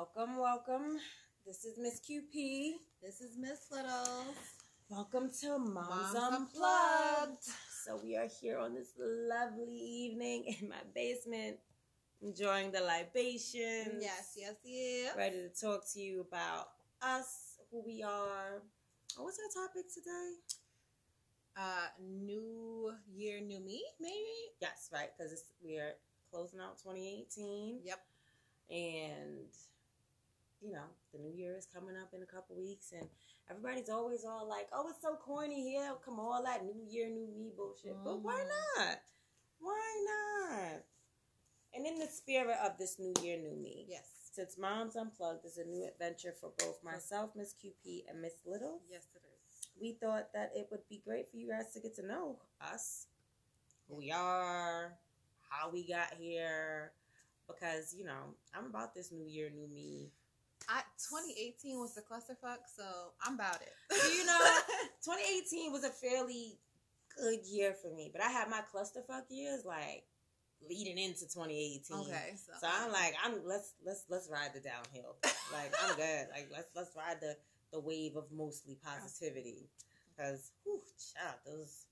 welcome. Welcome. This is Miss QP. This is Miss Little. Welcome to Moms, Moms Unplugged. Unplugged. So we are here on this lovely evening in my basement, enjoying the libations. Yes, yes, yes. Ready to talk to you about us, who we are. Oh, what's our topic today? Uh, new year, new me, maybe. Yes, right, because we are closing out 2018. Yep. and you know the new year is coming up in a couple weeks and everybody's always all like oh it's so corny here come on all that new year new me bullshit but why Mhm. not why not and in the spirit of this new year new me Yes. since moms unplugged is a new adventure for both myself miss qp and miss little Yes, it is. we thought that it would be great for you guys to get to know us, who we are, how we got here, because you know I'm about this new year, new me. I 2018 was the clusterfuck, so I'm about it. You know, 2018 was a fairly good year for me, but I had my clusterfuck years like leading into 2018. okay, so, So I'm like, I'm let's let's let's ride the downhill. Like I'm good. Like let's let's ride the the wave of mostly positivity. Cause whew, child, those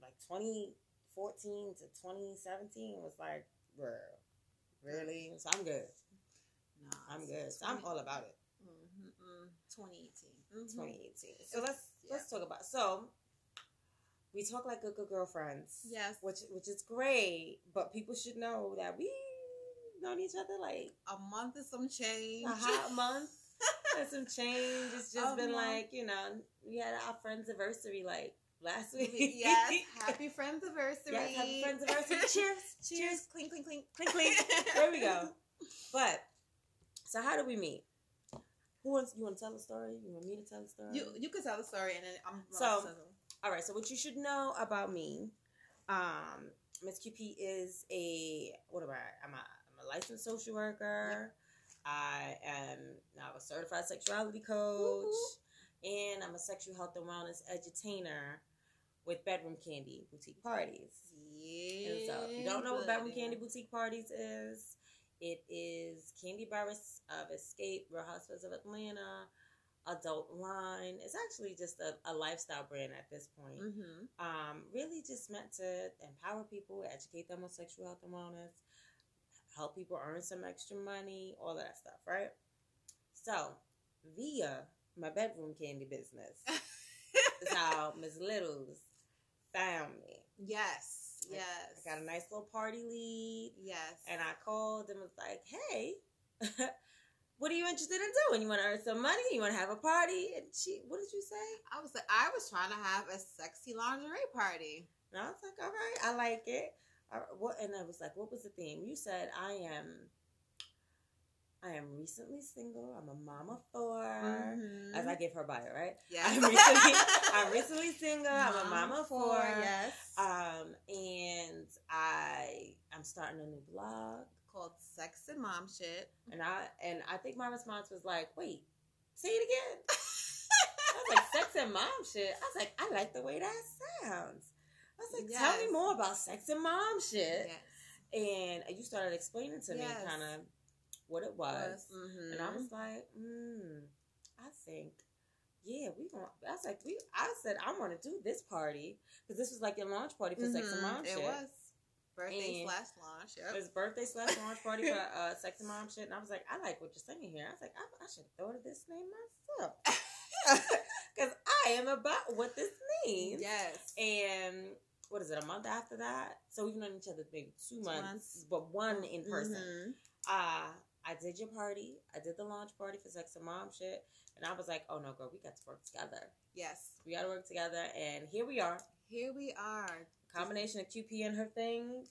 like 2014 to 2017 was like, bro, really? So I'm good. No, I'm good. So I'm all about it. Mhm, mm, 2018. Mhm. 2018. So let's Yeah. let's talk about so. We talk like good, good girlfriends. Yes. Which which is great, but people should know that we known each other like A month is some change. a hot month. There's some change. It's just A been month. like, you know, we had our friends anniversary like last week. yes. Happy friends anniversary. Yes, happy friends anniversary. Cheers. Cheers. Cheers. Clink, clink, clink. Clink, clink. There we go. But so how do we meet? Who wants you want to tell the story? You want me to tell the story? You you could tell the story and then I'm So- All right. So what you should know about me, um, Miss QP is a what am I? I'm a I'm a licensed social worker. I am now a certified sexuality coach, Woo-hoo. and I'm a sexual health and wellness edutainer with Bedroom Kandi Boutique Parties. yeah. And so, if you don't know what Bedroom. Kandi Boutique Parties is, it is Kandi Burruss of Xscape, Real Housewives of Atlanta, adult line. It's actually just a, a lifestyle brand at this point. Mhm. Um, really just meant to empower people, educate them on sexual health and wellness, help people earn some extra money, all that stuff, right? So, via my bedroom Kandi business is how Ms. Littles found me. Yes. I- Yes. I got a nice little party lead, Yes. and I called and was like, "Hey, what are you interested in doing? You want to earn some money? You want to have a party?" And she, what did you say? I was like, I was trying to have a sexy lingerie party. And I was like, "All right, I like it." Right, what? And I was like, "What was the theme?" You said, "I am." I am recently single. I'm a mama of 4 Mhm. As I give her bio, right? yes. I'm recently, I'm recently single. I'm a Mama mama of four. Yes. Um, and I I'm starting a new blog. Called Sex and Mom Shit. And I and I think my response was like, wait, say it again. I was like, sex and mom shit. I was like, I like the way that sounds. I was like, tell me more about sex and mom shit. Yes. And you started explaining to me kind of what it was. Mhm. And I was like, mm, I think, yeah, we want. I was like, we. I said, I want to do this party because this was like your launch party for sex and Mhm. mom It shit. was birthday And- slash launch. It was birthday slash launch party for uh, sex and mom shit, and I was like, I like what you're saying here. I was like, I, I should have thought of this name myself because I am about what this means. Yes. And what is it? A month after that, so we've known each other maybe two, Two months, months. but one in person. Mhm. Uh I did your party. I did the launch party for sex and mom shit, and I was like, oh no, girl, we got to work together. Yes. We got to work together, and here we are. Here we are. Combination of QP and her things.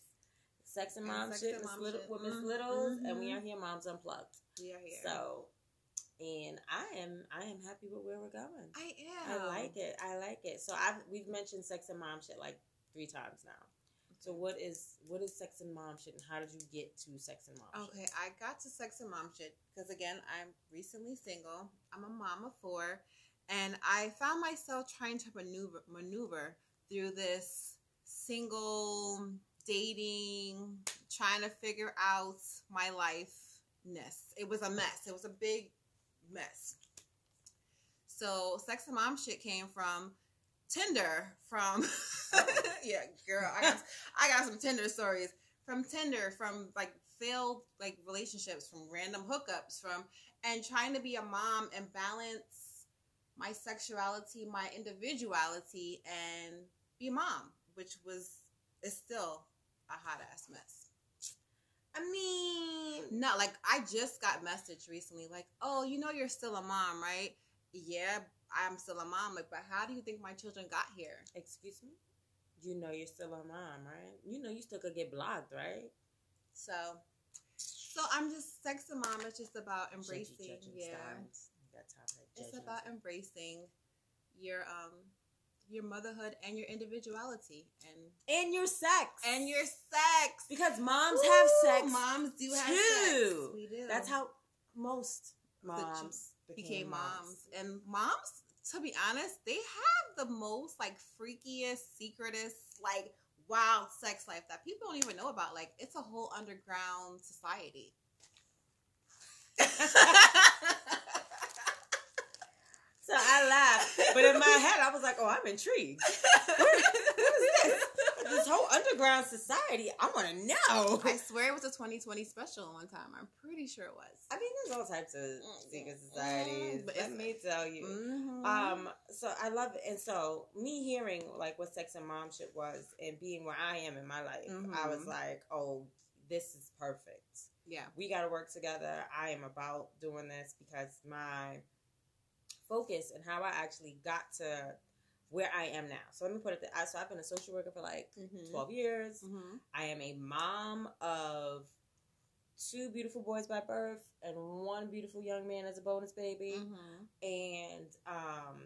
Sex and And mom Sex shit, and Miss Mom Little, shit. with Miss Mhm. Littles, and we are here, Moms Unplugged. We are here. So, and I am, I am happy with where we're going. I am. I like it. I like it. So I've we've mentioned sex and mom shit like three times now. So what is what is sex and mom shit, and how did you get to sex and mom? Okay, shit? I got to sex and mom shit because again, I'm recently single. I'm a mom of four, and I found myself trying to maneuver maneuver through this single dating, trying to figure out my life ness. It was a mess. It was a big mess. So sex and mom shit came from Tinder. From yeah, girl, I got I got some Tinder stories from Tinder, from like failed like relationships, from random hookups, from and trying to be a mom and balance my sexuality, my individuality, and be mom, which was is still a hot ass mess. I mean, No, like I just got message recently, like, oh, you know, you're still a mom, right? Yeah, I'm still a mom. Like, but how do you think my children got here? excuse me. You know you're still a mom, right? You know you still could get blocked, right? So, so I'm just sex and mom. It's just about embracing, yeah. styles. You got that It's about embracing your um your motherhood and your individuality and and your sex and your sex. because moms Ooh, have sex. Moms do have too. sex. We do. That's how most moms became moms. And moms, to be honest, they have the most like freakiest, secretest, like wild sex life that people don't even know about. Like it's a whole underground society. So I laughed, but in my head I was like, "Oh, I'm intrigued. This whole underground society, I want to know." I swear it was a 20/20 special one time. I'm pretty sure it was. I mean, there's all types of secret Mm, societies. but Let me tell you. Mhm. Um, so I love it, and so me hearing like what sex and mom shit was, and being where I am in my life, I was Mhm. like, "Oh, this is perfect." yeah. we got to work together. I am about doing this because my focus and how I actually got to where I am now. So let me put it. Th- so I've been a social worker for like Mhm. twelve years. Mhm. I am a mom of two beautiful boys by birth and one beautiful young man as a bonus baby. Mhm. And um,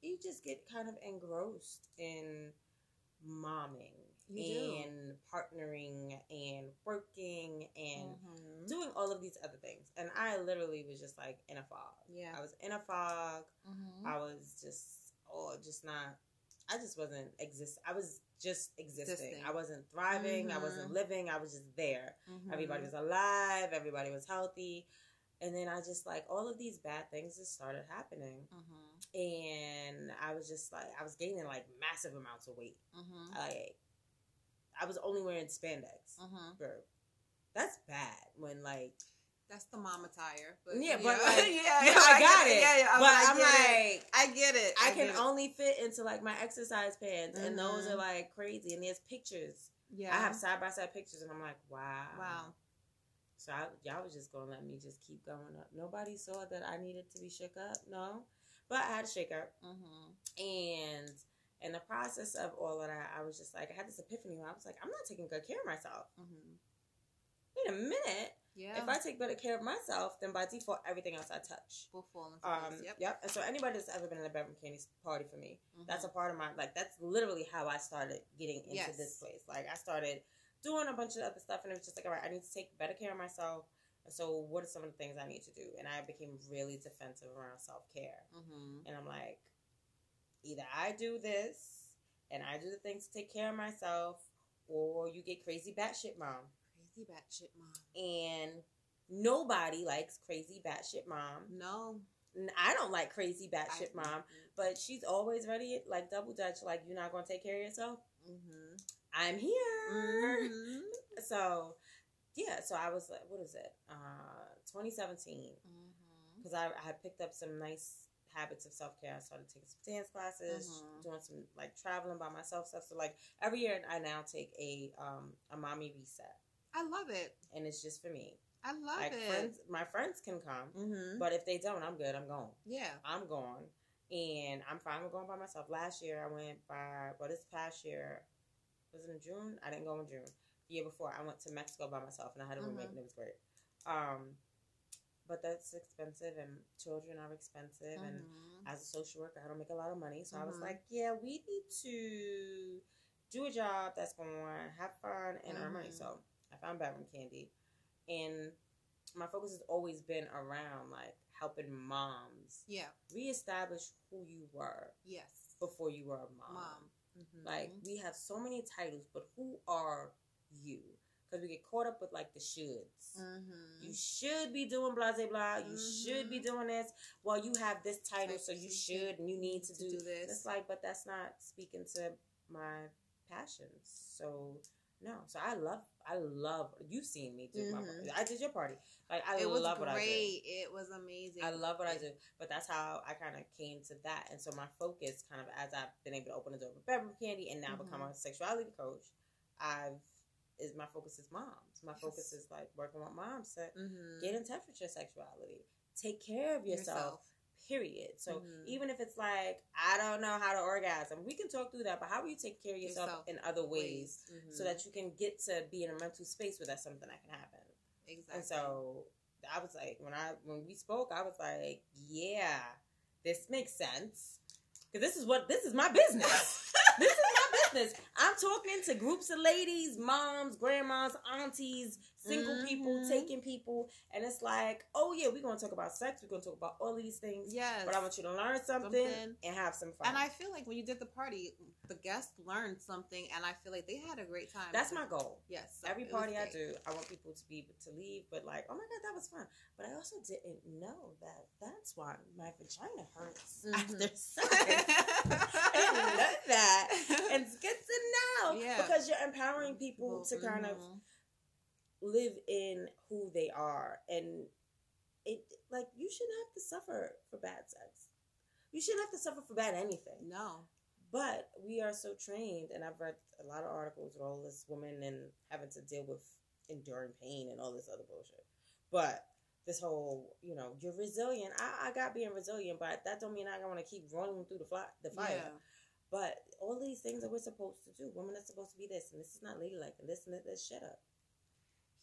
you just get kind of engrossed in momming You do. and partnering and working and Mhm. doing all of these other things. And I literally was just like in a fog. Yeah. I was in a fog. Mhm. I was just oh just not I just wasn't exist I was just existing. Existing. I wasn't thriving, I wasn't Mhm. living, I was just there. Mhm. Everybody was alive, everybody was healthy. And then I just like all of these bad things just started happening. Mhm. And I was just like I was gaining like massive amounts of weight. Like I was only wearing spandex. Mhm. Bro, that's bad when like That's the mom attire. But yeah, but like, yeah, yeah, yeah, I got get it. Yeah, yeah. I but was I'm I get it. like, I get it. I can it. only fit into like my exercise pants, and those are like crazy. And there's pictures. Yeah. I have side by side pictures, and I'm like, wow, Wow. So I, y'all was just gonna let me just keep going up. Nobody saw that I needed to be shook up. No, but I had to shake up, Mm-hmm. and in the process of all of that, I was just like, I had this epiphany where I was like, I'm not taking good care of myself. Mm-hmm. Wait a minute. Yeah. If I take better care of myself, then by default, everything else I touch. will fall into Um, place. Yep. yep. And so anybody that's ever been in a bedroom Kandi party for me, Mhm. that's a part of my like. That's literally how I started getting into Yes. this place. Like I started doing a bunch of other stuff, and it was just like, all right, I need to take better care of myself. And so, what are some of the things I need to do? And I became really defensive around self care. Mhm. And I'm like, either I do this and I do the things to take care of myself, or you get crazy batshit mom. Crazy batshit mom. And nobody likes crazy batshit mom. No. I don't like crazy batshit I- mom, but she's always ready, like double dutch, like you're not gonna take care of yourself. Mhm. I'm here. Mhm. So, yeah. So I was like, what is it? Uh, 2017. Mhm. Because I, I had picked up some nice habits of self care. I started taking some dance classes, Mhm. doing some like traveling by myself stuff. So like every year, I now take a um a mommy reset, I love it. and it's just for me. I love like it. friends, my friends can come, Mm-hmm. but if they don't, I'm good. I'm gone. Yeah. I'm gone, and I'm fine with going by myself. Last year, I went by. Well, this past year was it in June? I didn't go in June. The year before, I went to Mexico by myself, and I had a roommate, Mhm. and it was great. Um, but that's expensive, and children are expensive, and Mhm. as a social worker, I don't make a lot of money, so I was Mhm. like, yeah, we need to do a job that's going to have fun and earn money. Mhm. So I found Bedroom Kandi, and my focus has always been around like helping moms Yeah. reestablish who you were Yes. before you were a mom. Mom. Mhm. Like we have so many titles, but who are you? Because we get caught up with like the shoulds. Mm-hmm. You should be doing blah blah blah. You should be Mhm. doing this. Well, you have this title, so you should and you need to, do, do this. It's like, but that's not speaking to my passions. So no. So I love, I love. You've seen me do my. Mhm. I did your party. Like I it was love what I do. great. It was amazing. I love what I do, but that's how I kind of came to that. And so my focus, kind of as I've been able to open the door with Bedroom Kandi and now become Mhm. a sexuality coach, I've is my focus is moms. My Yes. focus is like working with moms to Mm-hmm. get in touch with your sexuality, take care of yourself. Period. So Mhm. even if it's like I don't know how to orgasm, we can talk through that. But how will you take care of yourself, Yourself. in other ways, Mhm. so that you can get to be in a mental space where that's something that can happen? exactly. And so I was like, when I when we spoke, I was like, yeah, this makes sense because this is what this is my business. I'm talking to groups of ladies, moms, grandmas, aunties, single people, Mhm. taking people, and it's like, oh yeah, we're gonna talk about sex. We're gonna talk about all these things. yes, But I want you to learn something, Something. and have some fun. and I feel like when you did the party, the guests learned something, and I feel like they had a great time. that's my goal. yes. so Every party I do, I want people to be able to leave, but like, oh my god, that was fun. But I also didn't know that that's why my vagina hurts Mhm. after sex. I didn't know that, and it's good to know Yeah. because you're empowering people to kind of Mhm. Live in who they are, and it like you shouldn't have to suffer for bad sex. You shouldn't have to suffer for bad anything. no. But we are so trained, and I've read a lot of articles with all this women and having to deal with enduring pain and all this other bullshit. But this whole, you know, you're resilient. I, I got being resilient, but that don't mean I want to keep running through the fly, the fire. Yeah. But all these things that we're supposed to do, women are supposed to be this, and this is not ladylike, and this and this. this shut up.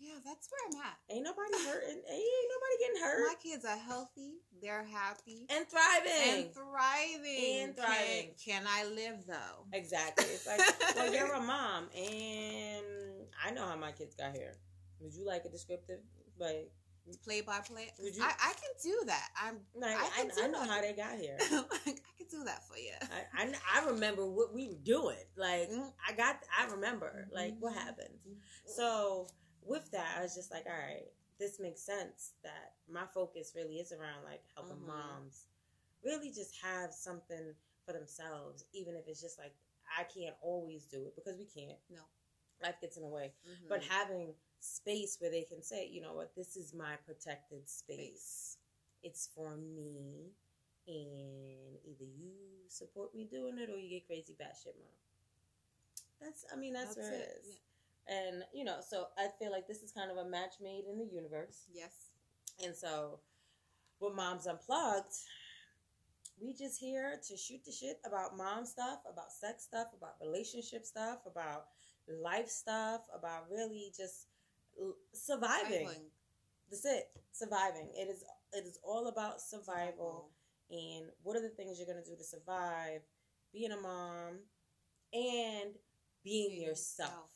Yeah, that's where I'm at. Ain't nobody hurting. Ain't nobody getting hurt My kids are healthy. They're happy. and thriving. And thriving. And thriving. Can, can I live though? Exactly. It's like, well, you're a mom, and I know how my kids got here. Would you like a descriptive? Like, play by play. Would you- I, I can do that. I'm like I I, I, know that. how they got here. like, I can do that for you. I, I, I remember what we were doing. Like, Mhm. I got, I remember, like, what happened. So, with that, I was just like, all right, this makes sense that my focus really is around, like, helping Mhm. moms really just have something for themselves, even if it's just like, I can't always do it because we can't. No. Life gets in the way. Mhm. but having space where they can say, you know what, this is my protected space. It's for me, and either you support me doing it or you get crazy batshit mom. That's, I mean, that's, That's where it it, is. And you know, so I feel like this is kind of a match made in the universe. yes. And so, with Moms Unplugged, we just here to shoot the shit about mom stuff, about sex stuff, about relationship stuff, about life stuff, about really just surviving. That's it. Surviving. It is. It is all about survival and what are the things you're gonna do to survive, being a mom, and being, Being yourself.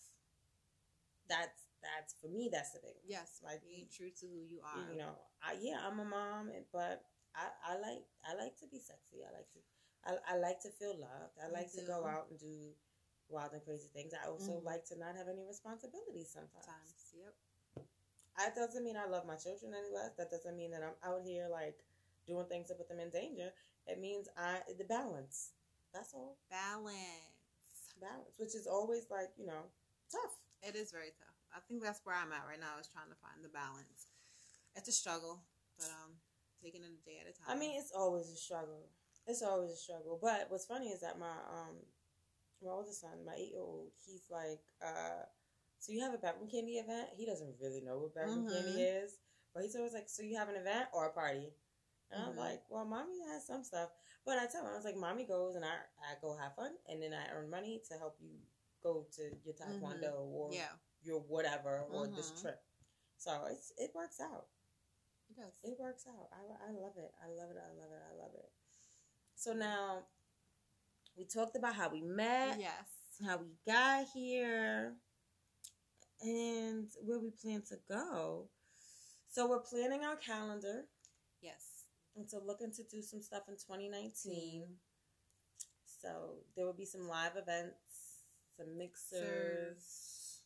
That's that's for me. That's the big. one. Yes, Like being true to who you are. you know, I, yeah, I'm a mom, but I, I like I like to be sexy. I like to I, I like to feel loved. I like to go out and do wild and crazy things. I also Mhm. like to not have any responsibilities sometimes. Times. Yep. That doesn't mean I love my children any less. That doesn't mean that I'm out here like doing things to put them in danger. It means I the balance. That's all. Balance. Balance, which is always like you know tough. It is very tough. I think that's where I'm at right now. Is trying to find the balance. It's a struggle, but um, taking it a day at a time. I mean, it's always a struggle. It's always a struggle. But what's funny is that my um my oldest son, my eight year old, he's like, uh, so you have a bedroom Kandi event? He doesn't really know what bedroom Mhm. Kandi is. But he's always like, So you have an event or a party? And I'm Mhm. like, Well, mommy has some stuff. But I tell him, I was like, Mommy goes and I, I go have fun and then I earn money to help you go to your taekwondo or yeah, your whatever or this Mhm. trip. So it's it works out. it does. It works out. I, I love it. I love it. I love it. I love it. So now we talked about how we met, yes. how we got here, and where we plan to go. So we're planning our calendar Yes. and so looking to do some stuff in 2019. So there will be some live events, some mixers,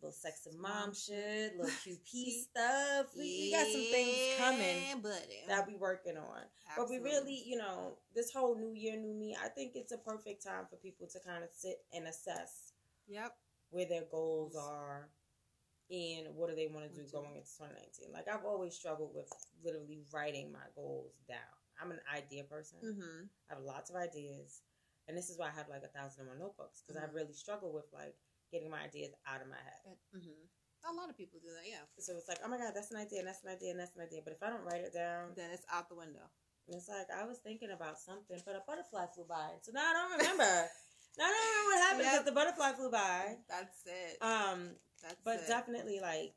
little sex and Mom shit, little QP stuff. We, we got some things coming buddy. that we working on. But we really, you know, this whole new year, new me, I think it's a perfect time for people to kind of sit and assess Yep. where their goals are and what do they want to do going into 2019. Like I've always struggled with literally writing my goals down. I'm an idea person. Mm-hmm. I have lots of ideas, and this is why I have like a thousand of my notebooks because I Mhm. really struggle with like getting my ideas out of my head. Mm-hmm. A lot of people do that. Yeah. So it's like, oh my god, that's an idea, and that's an idea, and that's an idea. But if I don't write it down, Then it's out the window. it's like I was thinking about something, but a butterfly flew by, so now I don't remember. now I don't remember what happened because Yep. the butterfly flew by. That's it. Um, That's but it. definitely like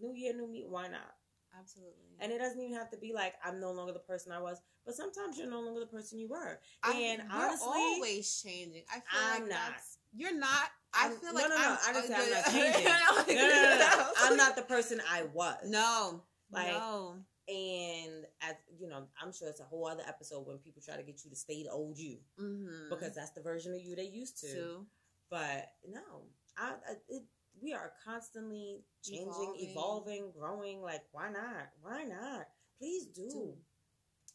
new year, new me. Why not? Absolutely. And it doesn't even have to be like I'm no longer the person I was, but sometimes you're no longer the person you were. I- and we're honestly, always changing. I feel I'm like not. that's- You're not. I I'm- feel like no, no, I'm, I didn't say I'm not changing. No, no, no, no. no. I'm not the person I was. No. Like, no. And as you know, I'm sure it's a whole other episode when people try to get you to stay the old you Mm-hmm. because that's the version of you they used to. Too. But no, I, I it, we are constantly changing, Evolving. evolving. growing. Like, why not? Why not? Please do. Do.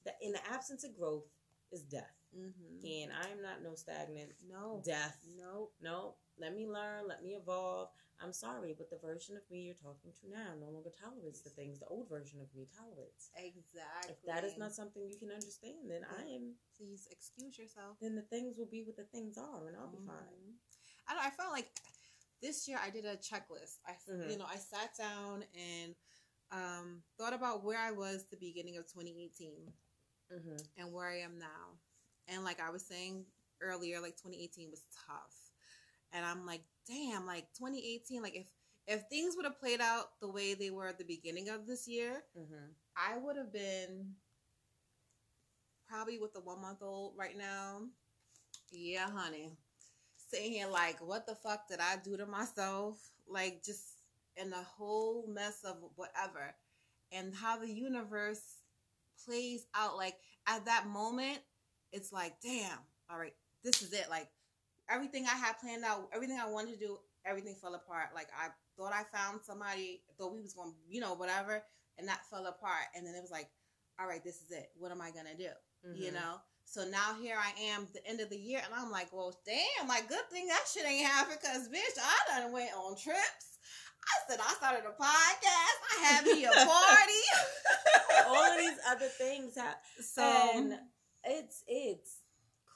The, in the absence of growth is death, Mm-hmm. and I am not no stagnant No. death. No. No, let me learn, let me evolve. I'm sorry, but the version of me you're talking to now no longer tolerates the things the old version of me tolerates. Exactly. If that is not something you can understand, then I am. please excuse yourself. Then the things will be what the things are, and I'll be fine. I don't. I felt like this year I did a checklist. I, Mhm. you know, I sat down and um, thought about where I was the beginning of 2018 Mm-hmm. and where I am now. And like I was saying earlier, like 2018 was tough, and I'm like, damn, like 2018, like if if things would have played out the way they were at the beginning of this year, Mm-hmm. I would have been probably with the one month old right now. Yeah, honey. Sitting here like, what the fuck did I do to myself? Like, just in the whole mess of whatever. And how the universe plays out. Like, at that moment, it's like, damn, all right, this is it. Like, everything I had planned out, everything I wanted to do, everything fell apart. Like, I thought I found somebody, thought we was going to, you know, whatever and that fell apart and then it was like all right this is it what am i gonna do Mm-hmm. you know so now here i am the end of the year and i'm like well damn like good thing that shit ain't happened because bitch i done went on trips i said i started a podcast i had me a party all of these other things have, so and it's it's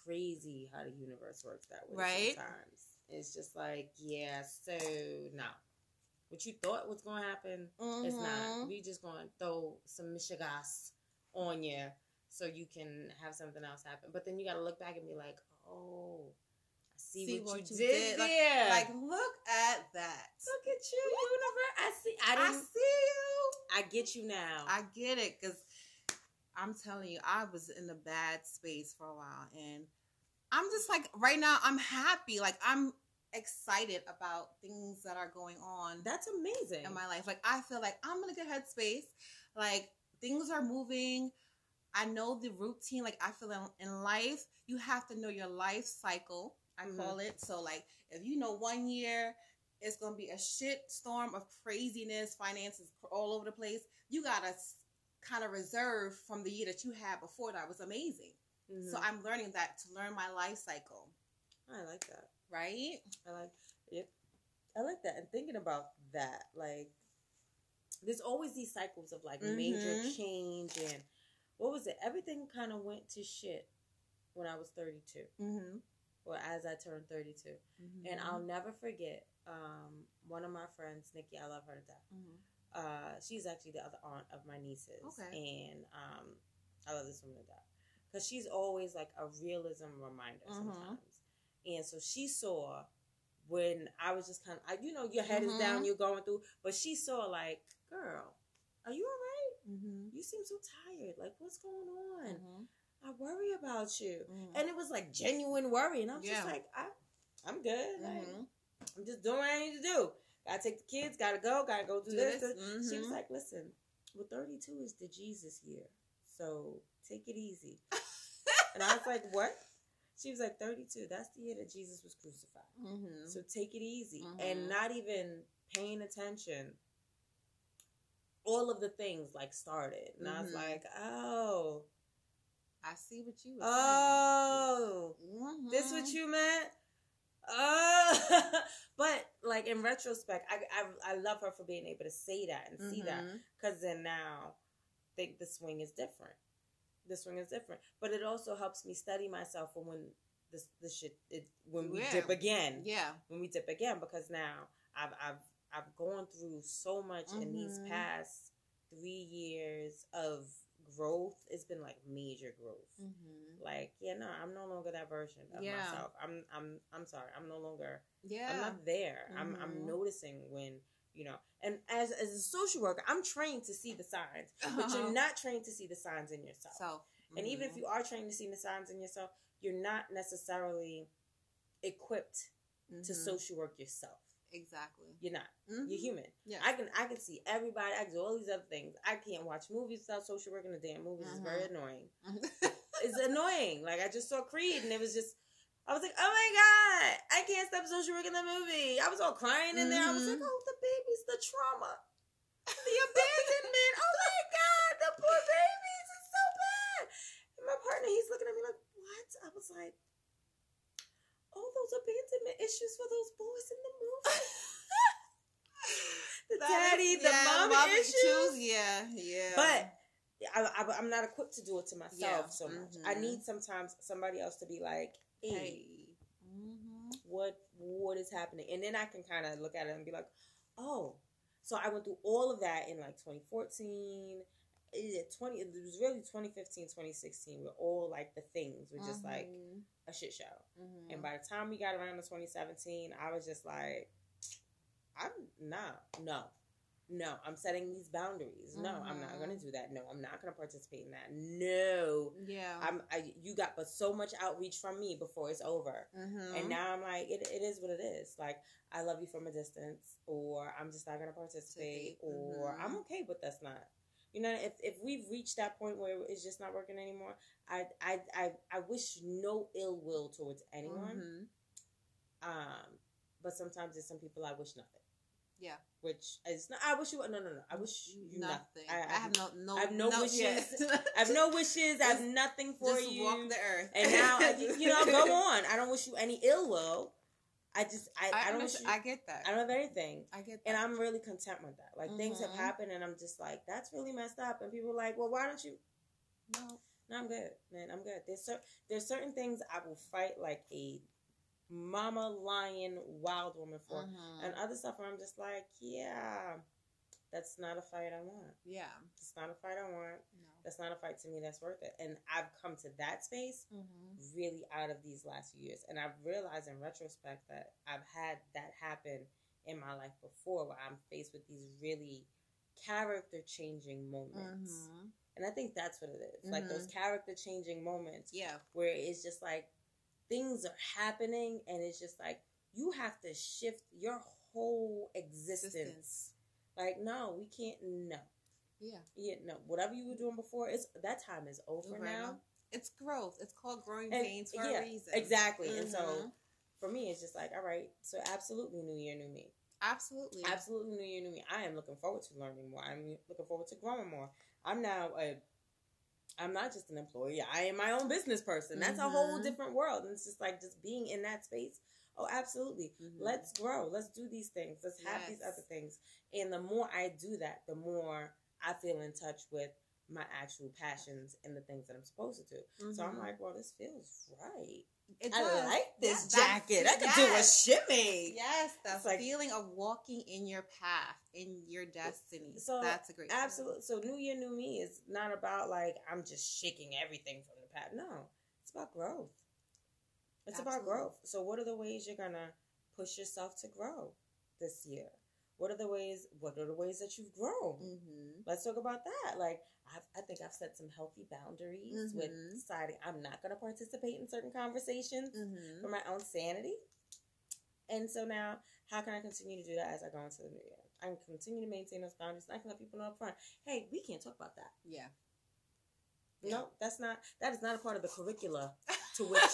crazy how the universe works that way. Right? Sometimes it's just like, yeah, so no, what you thought was gonna happen It's not. Mm-hmm. We just gonna throw some Michigas on you so you can have something else happen. But then you gotta look back and be like, oh, see, See what, what you did, did. Like- there. like look at that look at you, universe. I see. I i see you I, get you now. I get it because I'm telling you, I was in a bad space for a while, and I'm just like right now, I'm happy. Like I'm excited about things that are going on That's amazing. in my life. Like I feel like I'm in a good headspace. Like things are moving. I know the routine. Like I feel in, in life, you have to know your life cycle. I Mhm. call it. So like if you know one year it's gonna be a shit storm of craziness, finances all over the place. You gotta kind of reserve from the year that you had before that was amazing. Mhm. So I'm learning that to learn my life cycle, I like that. right? I like it. I like that. And thinking about that, like, there's always these cycles of like major Mhm. change and what was it? Everything kind of went to shit when I was 32, Mm-hmm. Or as I turned 32. And I'll never forget um, one of my friends, Nikki. I love her to death. Mm-hmm. Uh, she's actually the other aunt of my nieces. Okay. And um, I love this woman to death because she's always like a realism reminder Mhm. sometimes. And so she saw when I was just kind of, you know, your head is Mhm. down, you're going through, but she saw like, girl, are you all right? Mm-hmm. You seem so tired. Like, what's going on? Mm-hmm. I worry about you. Mhm. And it was like genuine worry. And I'm Yeah. just like, I, I'm good. Like, Mhm. I'm just doing what I need to do. Gotta take the kids, gotta go, gotta go do, Do this. this. this. She was Mhm. like, listen, well, 32 is the Jesus year. So take it easy. and I was like, what? She was like, 32, that's the year that Jesus was crucified. Mm-hmm. So take it easy and not even paying attention, all of the things like started, and I was like, oh, I see what you. oh, saying. this what Mhm. you meant. Oh, but like in retrospect, I, I I love her for being able to say that and see that Mhm. because then now think the swing is different. The swing is different, but it also helps me study myself for when this this shit it, when we Yeah. dip again. Yeah. When we dip again, because now I've I've I've gone through so much in these Mhm. past three years of growth. It's been like major growth. Mm-hmm. Like yeah, no, I'm no longer that version of Yeah. myself. I'm I'm I'm sorry. I'm no longer Yeah. I'm not there. I'm I'm Mhm. noticing when you know. And as as a social worker, I'm trained to see the signs, but Uh-huh. you're not trained to see the signs in yourself. So. And even if mhm. you are trained to see the signs in yourself, you're not necessarily equipped to Mhm. social work yourself. Exactly. You're not. Mhm. You're human. Yeah. I can I can see everybody. I can do all these other things. I can't watch movies without social working the damn movies. It's very annoying. It's annoying. Like I just saw Creed and it was just I was like, oh my god, I can't stop social working the movie. I was all crying in there. I was like, Mhm. oh, the babies, the trauma, the abandonment. oh my god, the poor babies. It's so bad. And my partner, he's looking at me like, what? I was like, those abandonment issues for those boys in the movie. the daddy, is- the yeah, mom issues. Yeah. Yeah. But I, I, I'm not equipped to do it to myself Yeah. so much. I Mhm. need sometimes somebody else to be like, hey, hey. Mm-hmm. what what is happening? And then I can kind of look at it and be like, oh. So I went through all of that in like 2014. Yeah, 20 it was really 2015 2016 where all like the things were just like a shit show. Mm-hmm. and by the time we got around to 2017 i was just like i'm not no no i'm setting these boundaries. No i'm not going to do that. No i'm not going to participate in that. No. Yeah. i'm I, you got but so much outreach from me before it's over. Mm-hmm. and now i'm like it, it is what it is. Like i love you from a distance or i'm just not going to participate. or i'm okay with that's not you know if, if we've reached that point where it's just not working anymore i i i, I wish no ill will towards anyone Mhm. um, but sometimes there's some people I wish nothing. Yeah. Which is not. I wish you. No, no, no. I wish you nothing. I, I, have no no. I have no wishes. I have no wishes. I have nothing for Just you. walk the earth. and now, you know, go on. I don't wish you any ill will. I just, I, I, I, don't I, get that. I don't have anything. I get that. And I'm really content with that. Like things have Mhm. happened, and I'm just like, that's really messed up. And people are like, well, why don't you? no. No, I'm good, man. I'm good. There's cer- there's certain things I will fight like a mama lion wild woman for, Mhm. and other stuff where I'm just like, yeah, that's not a fight I want. yeah. It's not a fight I want. No. That's not a fight to me that's worth it. And I've come to that space Mm-hmm. really out of these last few years, and I've realized in retrospect that I've had that happen in my life before, where I'm faced with these really character changing moments. Mm-hmm. And I think that's what it is. Like those character changing moments Yeah. where it's just like things are happening and it's just like you have to shift your whole existence. Existence. Like, no, we can't no. Yeah. Yeah, no. Whatever you were doing before, it's that time is over Over now. It's growth. It's called growing And- pains for yeah, a reason. Exactly. And so Mhm. for me it's just like, all right, so absolutely new year, new me. absolutely. Absolutely new year, new me. I am looking forward to learning more. I'm looking forward to growing more. I'm now a I'm not just an employee. I am my own business person. That's a whole Mhm. different world. And it's just like just being in that space. Oh, absolutely. Mhm. Let's grow. Let's do these things. Let's have these other things. And the more I do that, the more I feel in touch with my actual passions and the things that I'm supposed to do. So I'm Mhm. like, well, this feels right. It I does. like this that's- jacket. I could yes. do a shimmy. Yes, the It's like- feeling of walking in your path, in your destiny. So, that's a great feeling. Absolutely. So New Year, New Me is not about like I'm just shaking everything from the past. No, it's about growth. It's about growth. So what are the ways you're gonna push yourself to grow this year? What are the ways? What are the ways that you've grown? Mm-hmm. Let's talk about that. Like I've, I think I've set some healthy boundaries with Mhm. deciding I'm not gonna participate in certain conversations Mm-hmm. for my own sanity. And so now, how can I continue to do that as I go into the new year? I can continue to maintain those boundaries. And I can let people know up front, hey, we can't talk about that. Yeah. No, that's not. That is not a part of the curricula to which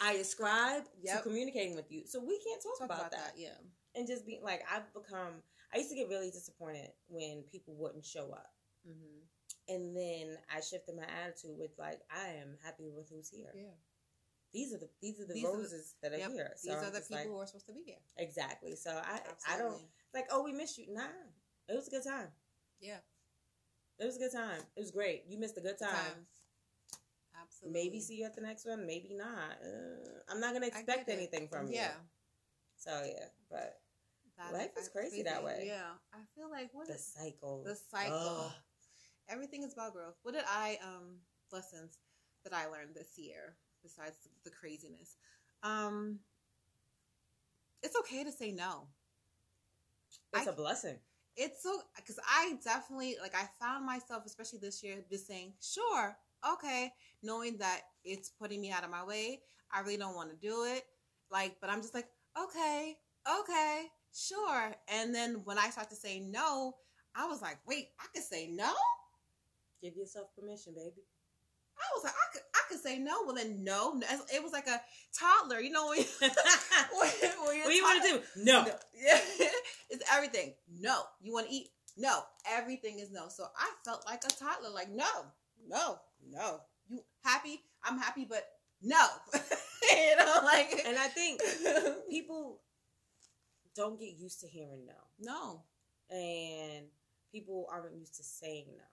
I ascribe Yep. to communicating with you. So we can't talk, Talk about, about that. that. Yeah. And just being like I've become. I used to get really disappointed when people wouldn't show up, Mm-hmm. and then I shifted my attitude with like I am happy with who's here. Yeah. These are the these are the These are the- roses that are Yep. here. So These I'm are the people like, who are supposed to be here. exactly. So I I don't like oh we missed you. Nah, it was a good time. Yeah. It was a good time. It was great. You missed a good time. Time. Absolutely. Maybe see you at the next one. Maybe not. Uh, I'm not gonna expect it. anything from you. Yeah. So yeah, but Life is that's crazy that way. Yeah. I feel like what the is cycle. the cycle? Ugh. Everything is about growth. What did I um lessons that I learned this year besides the craziness? Um it's okay to say no. It's I- a blessing. It's so because I definitely like I found myself, especially this year, just saying, sure, okay, knowing that it's putting me out of my way. I really don't want to do it. Like, but I'm just like, okay, okay, sure. And then when I start to say no, I was like, wait, I could say no? Give yourself permission, baby. I was like, I could, I could say no. Well, then no. It was like a toddler, you know, when, when, when what do you want to do? No. No. Yeah. it's everything. No. You want to eat? No. Everything is no. So I felt like a toddler, like, no, no, no. You happy? I'm happy, but no. you know, like And I think people don't get used to hearing no, no. and people aren't used to saying no.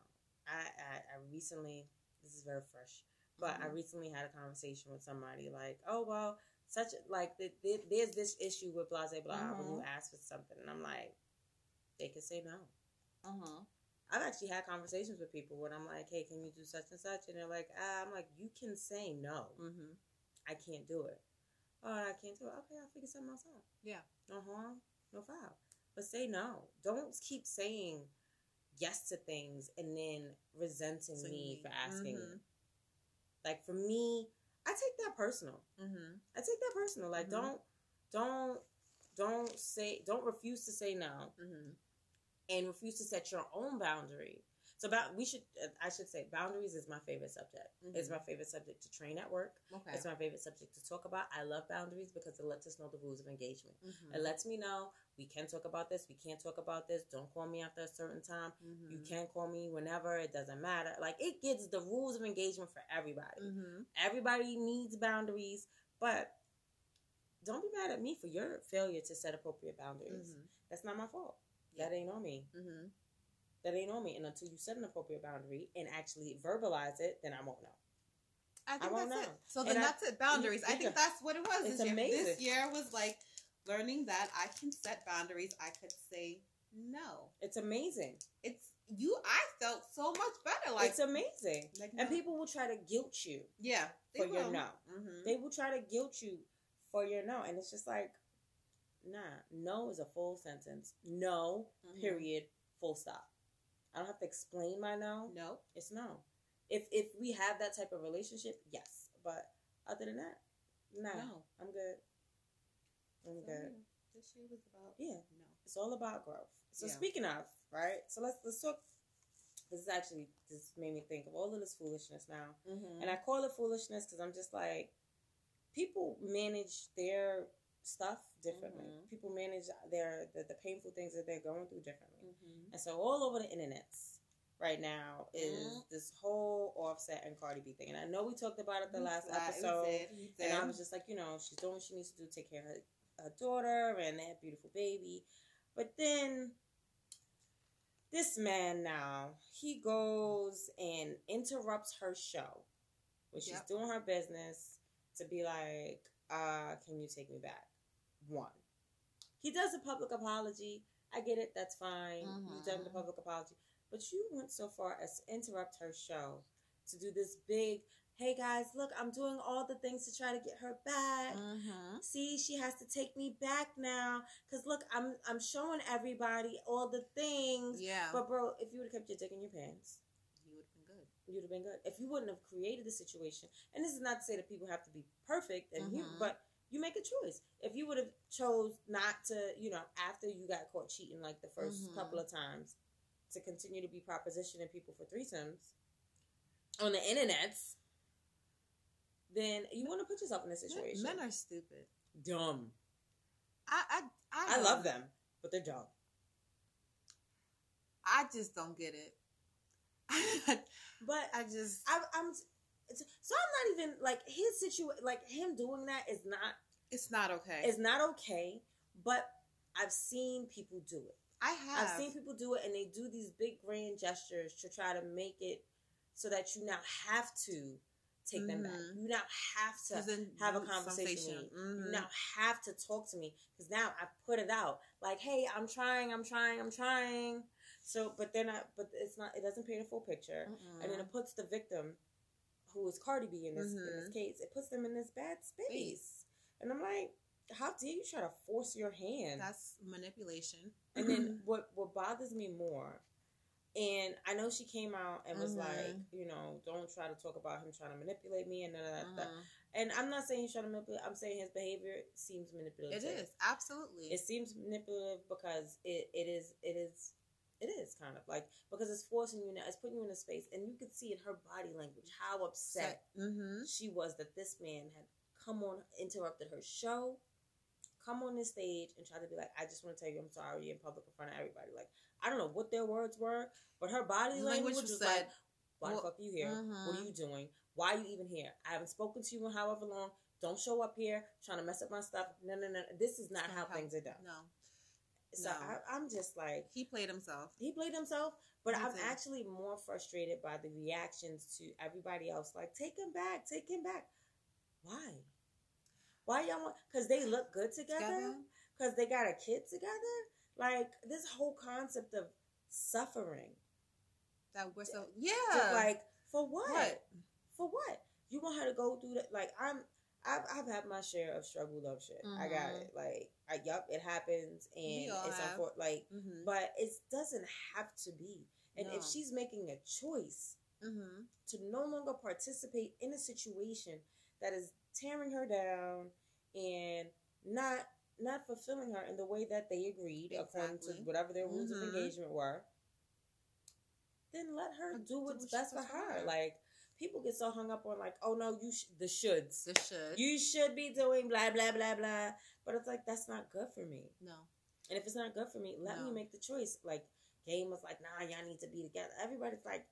I I, I recently, this is very fresh, but I Mhm. recently had a conversation with somebody like, oh well, such like th- th- there's this issue with blah blah blah when you ask for something, and I'm like, they can say no. Uh-huh. I've actually had conversations with people when I'm like, hey, can you do such and such? And they're like, ah, I'm like, you can say no. Mm-hmm. I can't do it. Oh, I can't do it. Okay, I'll figure something else out. Yeah. No harm, no foul. But say no. Don't keep saying yes to things and then resenting So me for asking. Mhm. Like for me, I take that personal. Mm-hmm. I take that personal. Like Mhm. don't, don't, don't say, don't refuse to say no Mm-hmm. and refuse to set your own boundary. So about we should, uh, I should say, boundaries is my favorite subject. It's Mhm. my favorite subject to train at work. Okay. It's my favorite subject to talk about. I love boundaries because it lets us know the rules of engagement. Mhm. It lets me know we can talk about this, we can't talk about this. Don't call me after a certain time. Mhm. You can call me whenever. It doesn't matter. Like it gives the rules of engagement for everybody. Mhm. Everybody needs boundaries, but don't be mad at me for your failure to set appropriate boundaries. Mhm. That's not my fault. Yeah. That ain't on me. That ain't on me. And until you set an appropriate boundary and actually verbalize it, then I won't know. I think won't that's know. it. So And then I- that's it. Boundaries. I think that's what it was It's this year. This year was like learning that I can set boundaries. I could say no. It's amazing. It's you. I felt so much better. Like, it's amazing. like And people will try to guilt you. yeah, for your no. Mm-hmm. They will try to guilt you for your no. And it's just like, nah, no is a full sentence. No, Mm-hmm. period, full stop. I don't have to explain my no. No. It's no. If if we have that type of relationship, yes. But other than that, nah, No. I'm good. I'm So, good. yeah, This year was about Yeah. no. It's all about growth. So Yeah. speaking of, right? So let's let's talk. This is actually this made me think of all of this foolishness now. Mm-hmm. And I call it foolishness because I'm just like, people manage their stuff differently. Mhm. People manage their the, the painful things that they're going through differently. mm-hmm. And so all over the internets right now is Mhm. this whole Offset and Cardi B thing. And I know we talked about it the last episode. we And I was just like, you know, she's doing what she needs to do to take care of her, her daughter and that beautiful baby. But then this man now, he goes and interrupts her show when she's Yep. doing her business to be like, uh, can you take me back? One. He does a public apology. I get it, that's fine. You've done the public apology. But you went so far as to interrupt her show to do this big hey guys, look, I'm doing all the things to try to get her back. Mm-hmm. See, she has to take me back now. Cause look, I'm I'm showing everybody all the things. Yeah. But bro, if you would have kept your dick in your pants, you would have been good. you'd have been good. If you wouldn't have created the situation, and this is not to say that people have to be perfect and you, Mhm. but you make a choice. If you would have chose not to, you know, after you got caught cheating like the 1st Mhm. couple of times, to continue to be propositioning people for threesomes on the internets, then you want to put yourself in a situation. Men are stupid. dumb. I, I, don't- love them, but they're dumb. I just don't get it. But I just I, I'm so I'm not even like his situation. Like him doing that is not it's not okay. It's not okay. But I've seen people do it. I have. I've seen people do it, and they do these big grand gestures to try to make it so that you now have to take them back. Mhm. You now have to have a conversation with me. Mhm. You now have to talk to me because now I put it out. Like, hey, I'm trying, I'm trying, I'm trying. So, but they're not. But it's not. It doesn't paint a full picture, Mm-mm. and then it puts the victim, who is Cardi B in this in this Mhm. case, it puts them in this bad space. And I'm like, how dare you try to force your hand? that's manipulation. And then what what bothers me more, and I know she came out and was Mhm. like, you know, don't try to talk about him trying to manipulate me and none of that stuff. Mhm. And I'm not saying he's trying to manipulate. I'm saying his behavior seems manipulative. it is absolutely. It seems manipulative because it, it is it is it is kind of like because it's forcing you now. It's putting you in a space, and you could see in her body language how upset Mm-hmm. she was that this man had come on, interrupted her show, come on this stage and try to be like, I just want to tell you I'm sorry in public in front of everybody. Like, I don't know what their words were, but her body language, was said, like, why well, the fuck are you here? What are you doing? Why are you even here? I haven't spoken to you in however long. Don't show up here trying to mess up my stuff. No, no, no. This is not how not how- things are done. no, So no. I, I'm just like, he played himself. he played himself, but He I'm did. actually more frustrated by the reactions to everybody else. Like, take him back, take him back. Why? Why y'all want? Because they look good together. Because they got a kid together. Like this whole concept of suffering. That we're so yeah. like for what? What? For what? You want her to go through that? Like I'm. I've, I've had my share of struggle love shit. I got Mhm. it. Like, I, yup, it happens, and it's unfor- like mm-hmm. but it doesn't have to be. And No. if she's making a choice Mm-hmm. to no longer participate in a situation that is tearing her down and not not fulfilling her in the way that they agreed according to whatever their rules Mhm. of engagement were, then let her do what's best for best for her. her. Like people get so hung up on like, oh no, you sh- the shoulds. The should. You should be doing blah blah blah blah. But it's like that's not good for me. no. And if it's not good for me, let me make the choice. Like Game was like, nah, y'all need to be together. Everybody's like,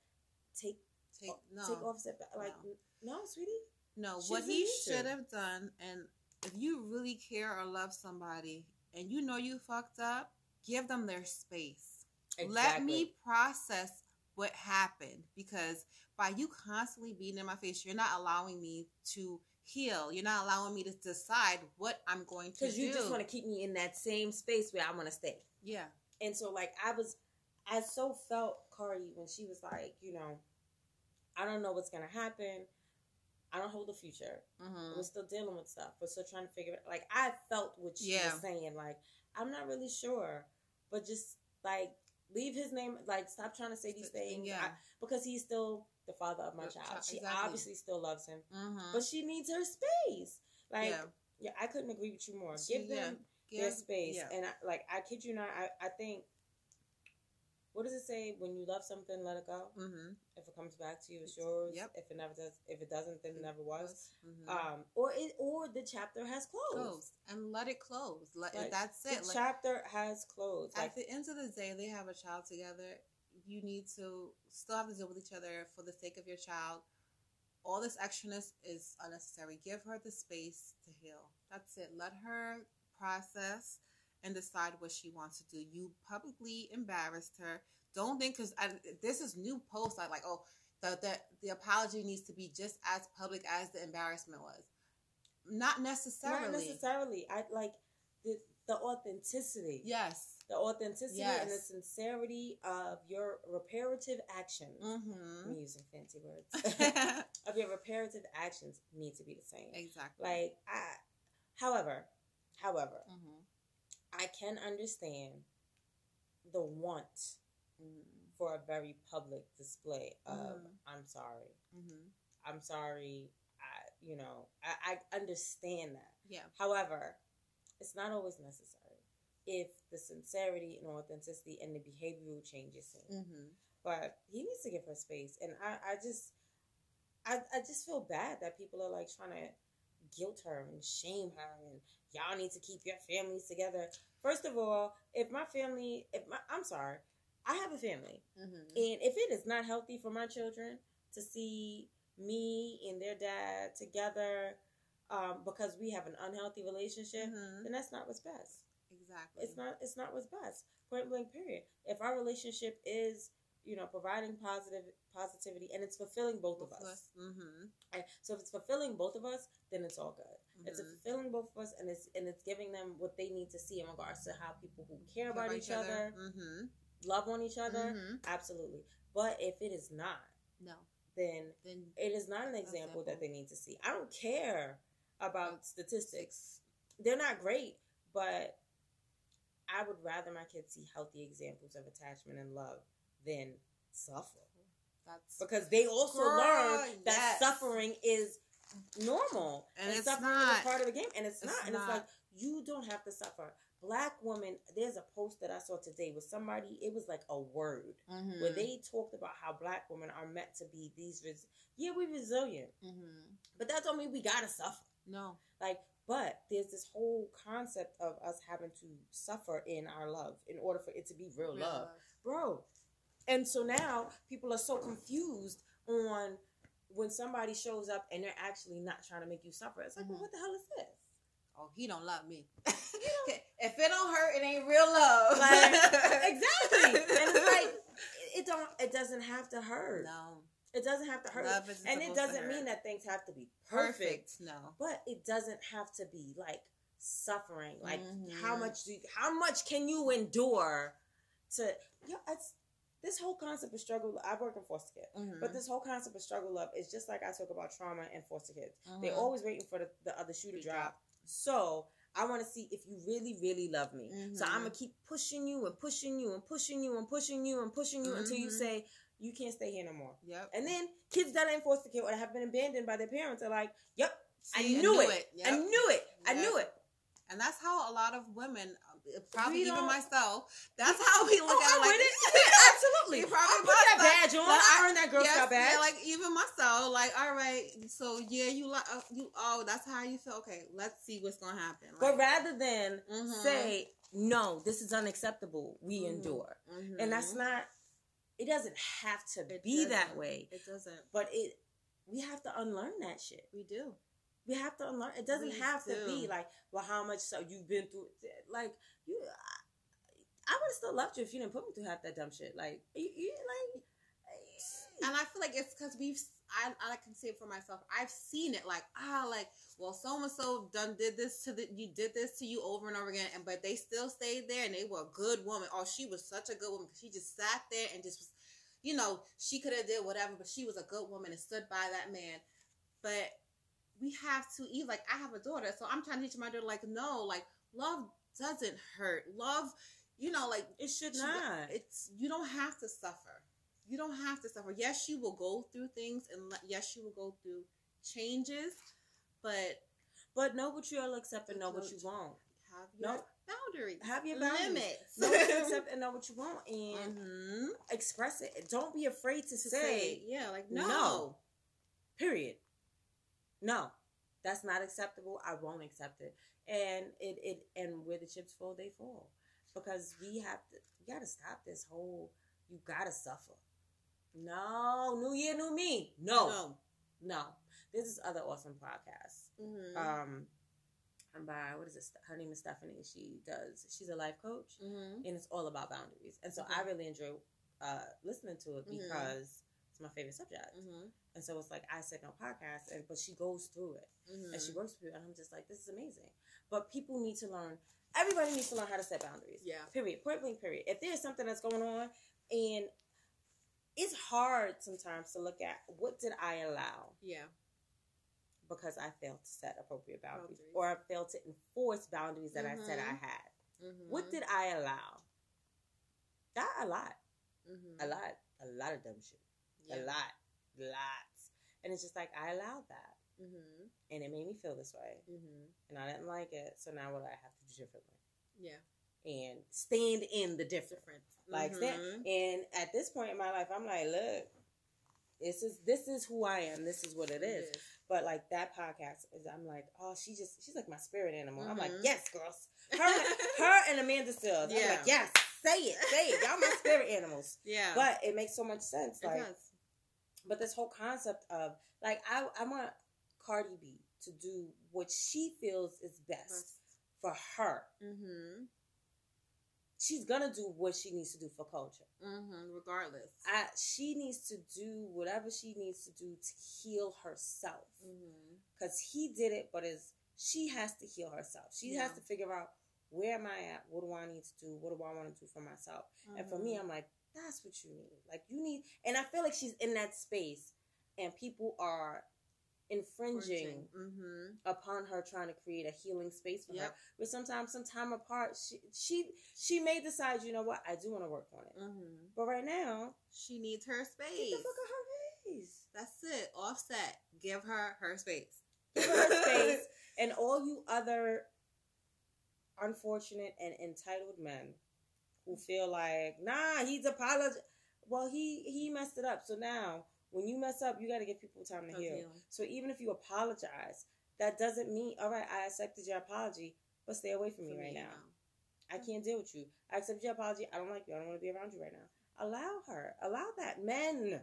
take Take no. take off step back. Like, no, sweetie. No, She what he should have done, and if you really care or love somebody, and you know you fucked up, give them their space. Exactly. Let me process what happened because by you constantly beating in my face, you're not allowing me to heal. You're not allowing me to decide what I'm going to do. because you just want to keep me in that same space where I want to stay. yeah, And so, like, I was, I so felt Cardi when she was like, you know, I don't know what's gonna happen. I don't hold the future. mm-hmm. We're still dealing with stuff. We're still trying to figure it. Like, I felt what she Yeah. was saying. Like, I'm not really sure, but just like leave his name. Like, stop trying to say these things. Yeah. I- because he's still the father of my The child. She obviously still loves him, mm-hmm. but she needs her space. Like, yeah, yeah, I couldn't agree with you more. She- Give them yeah. their space, Yeah. and I, like I kid you not, I, I think. What does it say? When you love something, let it go. Mm-hmm. If it comes back to you, it's yours. Yep. If it never does, if it doesn't, then it never was. Mhm. Um, or it, or the chapter has closed. close and let it close. Let Like, that's The it. Like, chapter has closed. Like at the end of the day, they have a child together. You need to still have to deal with each other for the sake of your child. All this extraness is unnecessary. Give her the space to heal. That's it. Let her process and decide what she wants to do. You publicly embarrassed her. Don't think because this is new post. Like, like oh, the, the the apology needs to be just as public as the embarrassment was. Not necessarily. not necessarily. I like the the authenticity. Yes. The authenticity and the sincerity of your reparative actions. Mm-hmm. I'm using fancy words. of your reparative actions need to be the same. exactly. Like I however, however, Mm-hmm. I can understand the want Mm-hmm. for a very public display of Mhm. I'm sorry. Mm-hmm. I'm sorry. I you know, I, I understand that. Yeah. However, it's not always necessary if the sincerity and authenticity and the behavioral changes seen. Mm-hmm. But he needs to give her space. And I, I just I, I just feel bad that people are like trying to guilt her and shame her and y'all need to keep your families together. First of all, if my family, if my, I'm sorry, I have a family, Mm-hmm. and if it is not healthy for my children to see me and their dad together, um, because we have an unhealthy relationship, Mhm. then that's not what's best. Exactly. It's not. It's not what's best. Point blank. Period. If our relationship is, you know, providing positive positivity and it's fulfilling both of us, Mm-hmm. and so if it's fulfilling both of us, then it's all good. It's Mhm. fulfilling both of us, and it's and it's giving them what they need to see in regards to how people who care about each other, Mm-hmm. love on each other. Mm-hmm. Absolutely. But if it is not, No. then Then it is not an example that they need to see. I don't care about About statistics. They're not great, but I would rather my kids see healthy examples of attachment and love than suffer. That's Because they also Girl, learn that yes. suffering is normal. And it's suffering is not. a part of the game. And it's, It's not. And it's like you don't have to suffer. Black woman, there's a post that I saw today with somebody, it was like a word mm-hmm. where they talked about how black women are meant to be these res- yeah we're resilient Mm-hmm. but that don't mean we gotta suffer No. like but there's this whole concept of us having to suffer in our love in order for it to be real, Real love love. bro and so now people are so confused on when somebody shows up and they're actually not trying to make you suffer it's like well, Mhm. what the hell is this Oh, he don't love me. if it don't hurt, it ain't real love. Like, exactly and it's like it don't it doesn't have to hurt no. It doesn't have to hurt and it doesn't mean that things have to be perfect No. but it doesn't have to be like suffering like Mhm. how much do you, how much can you endure to yeah it's this whole concept of struggle i work in foster care Mm-hmm. but this whole concept of struggle love is just like i talk about trauma and foster kids Mm-hmm. they're always waiting for the, the other shoe to drop so i want to see if you really really love me so i'm gonna keep pushing you and pushing you and pushing you and pushing you and pushing you until you Mhm. say you can't stay here no more Yep. and then kids that are in foster care or have been abandoned by their parents are like yep I See, knew it. Yep. I knew it. I knew it. And that's how a lot of women, uh, probably even myself, that's how we look Oh, at it. Like, it. Absolutely. Probably I put that badge on. Like, I earned that Girl yes, Scout badge. Yeah, like even myself, like, all right, so yeah, you like, uh, you, oh, that's how you feel. Okay, let's see what's gonna happen. but rather than mhm, say, no, this is unacceptable, we Mhm. endure. mhm. And that's not, it doesn't have to It be that doesn't. way. It doesn't. But it, we have to unlearn that shit. We do. We have to unlearn. It doesn't We have to be like, well, how much so you've been through. Like, you, I, I would have still loved you if you didn't put me through half that dumb shit. Like, you, you like, And I feel like it's because we've. I, I can say it for myself. I've seen it. Like ah, like well, so and so done did this to the. You did this to you over and over again, and but they still stayed there, and they were a good woman. Oh, she was such a good woman. She just sat there and just was, you know, she could have did whatever, but she was a good woman and stood by that man. But we have to even like I have a daughter, so I'm trying to teach my daughter like no, like love doesn't hurt. Love, you know, like it should not. It's you don't have to suffer. You don't have to suffer. Yes, you will go through things, and yes, you will go through changes, but But know what you'll accept and know what you won't. have your No. boundaries. Have your boundaries. limits. Know what you accept and know what you want, and Mhm. express it. Don't be afraid to, To say, say, yeah, like no. no. Period. No, that's not acceptable. I won't accept it. And it it and where the chips fall, they fall. Because we have to. We got to stop this whole. You gotta suffer. No, new year, new me. No, no. no. This is other awesome podcasts. Mhm. Um, and by what is it? Her name is Stephanie. She does. She's a life coach, Mhm. and it's all about boundaries. And so Mhm. I really enjoy uh, listening to it Mhm. because it's my favorite subject. Mhm. And so it's like I said no podcast, and but she goes through it Mhm. and she works through it, and I'm just like, this is amazing. But people need to learn. Everybody needs to learn how to set boundaries. Yeah. Period. Point blank. Period. If there's something that's going on, and it's hard sometimes to look at what did I allow Yeah. because I failed to set appropriate boundaries, Boundaries. or I failed to enforce boundaries that I said I Mhm. had. Mhm. What did I allow? That a lot, Mhm. a lot, a lot of dumb shit, Yeah. a lot, lots, and it's just like I allowed that. Mhm. and it made me feel this way Mhm. and i didn't like it so now what do i have to do differently Yeah. and stand in the different Different. Like stand, Mhm. and at this point in my life i'm like look this is this is who I am. This is what it is. But like that podcast is, I'm like, oh, she just she's like my spirit animal. I'm like, Mhm. yes, girls. Her, her and Amanda Seales. I'm like, yes, say it, say it. Y'all my spirit animals. Yeah. But it makes so much sense. it Like, does. but this whole concept of like, I I want Cardi B to do what she feels is best for her. Mm-hmm. She's gonna do what she needs to do for Kulture. Mm-hmm. Regardless. I, she needs to do whatever she needs to do to heal herself. mm-hmm. because he did it, but is she has to heal herself. She has to figure out where am I at? What do I need to do? What do I want to do for myself? And for Mm-hmm. me, I'm like, that's what you need. Like you need, and I feel like she's in that space, and people are infringing Mm-hmm. upon her trying to create a healing space for her. But sometimes, some time apart, she she she may decide, you know what, I do want to work on it. Mm-hmm. But right now, She needs her get space. the fuck out her face. That's it. Offset. Give her her space. Give her her space. and all you other unfortunate and entitled men who feel like, nah, he's apologized. Well, he he messed it up. So now, when you mess up, you got to give people time to Of heal. So even if you apologize, that doesn't mean, all right, I accepted your apology, but stay away from me right now. no. I can't deal with you. I accept your apology. I don't like you. I don't want to be around you right now. Allow her. Allow that. Men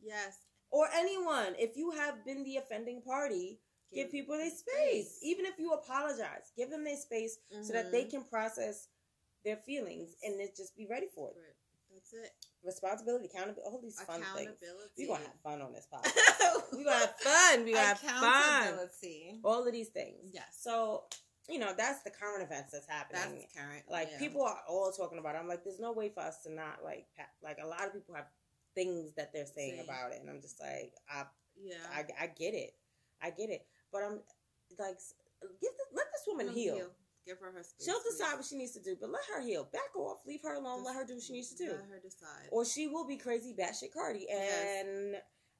Yes. or anyone, if you have been the offending party, give people their space. Even if you apologize, give them their space so that they Mhm. can process their feelings and just be ready for it. That's it. Responsibility, accountability, all these fun things. We're gonna have fun on this podcast. We're gonna have fun. We're gonna have fun. Accountability. All of these things. Yes. So, you know, that's the current events that's happening. That's current. like yeah. people are all talking about it. I'm like, there's no way for us to not like like a lot of people have things that they're saying Saying. about it, and I'm just like, I Yeah. I, I get it. I get it. But I'm like, give the, let this woman Let heal. Give her her space. She'll decide please. what she needs to do, but let her heal. Back off. Leave her alone. Let her do what she needs to do. Let her decide. Or she will be crazy batshit Cardi. Yes. And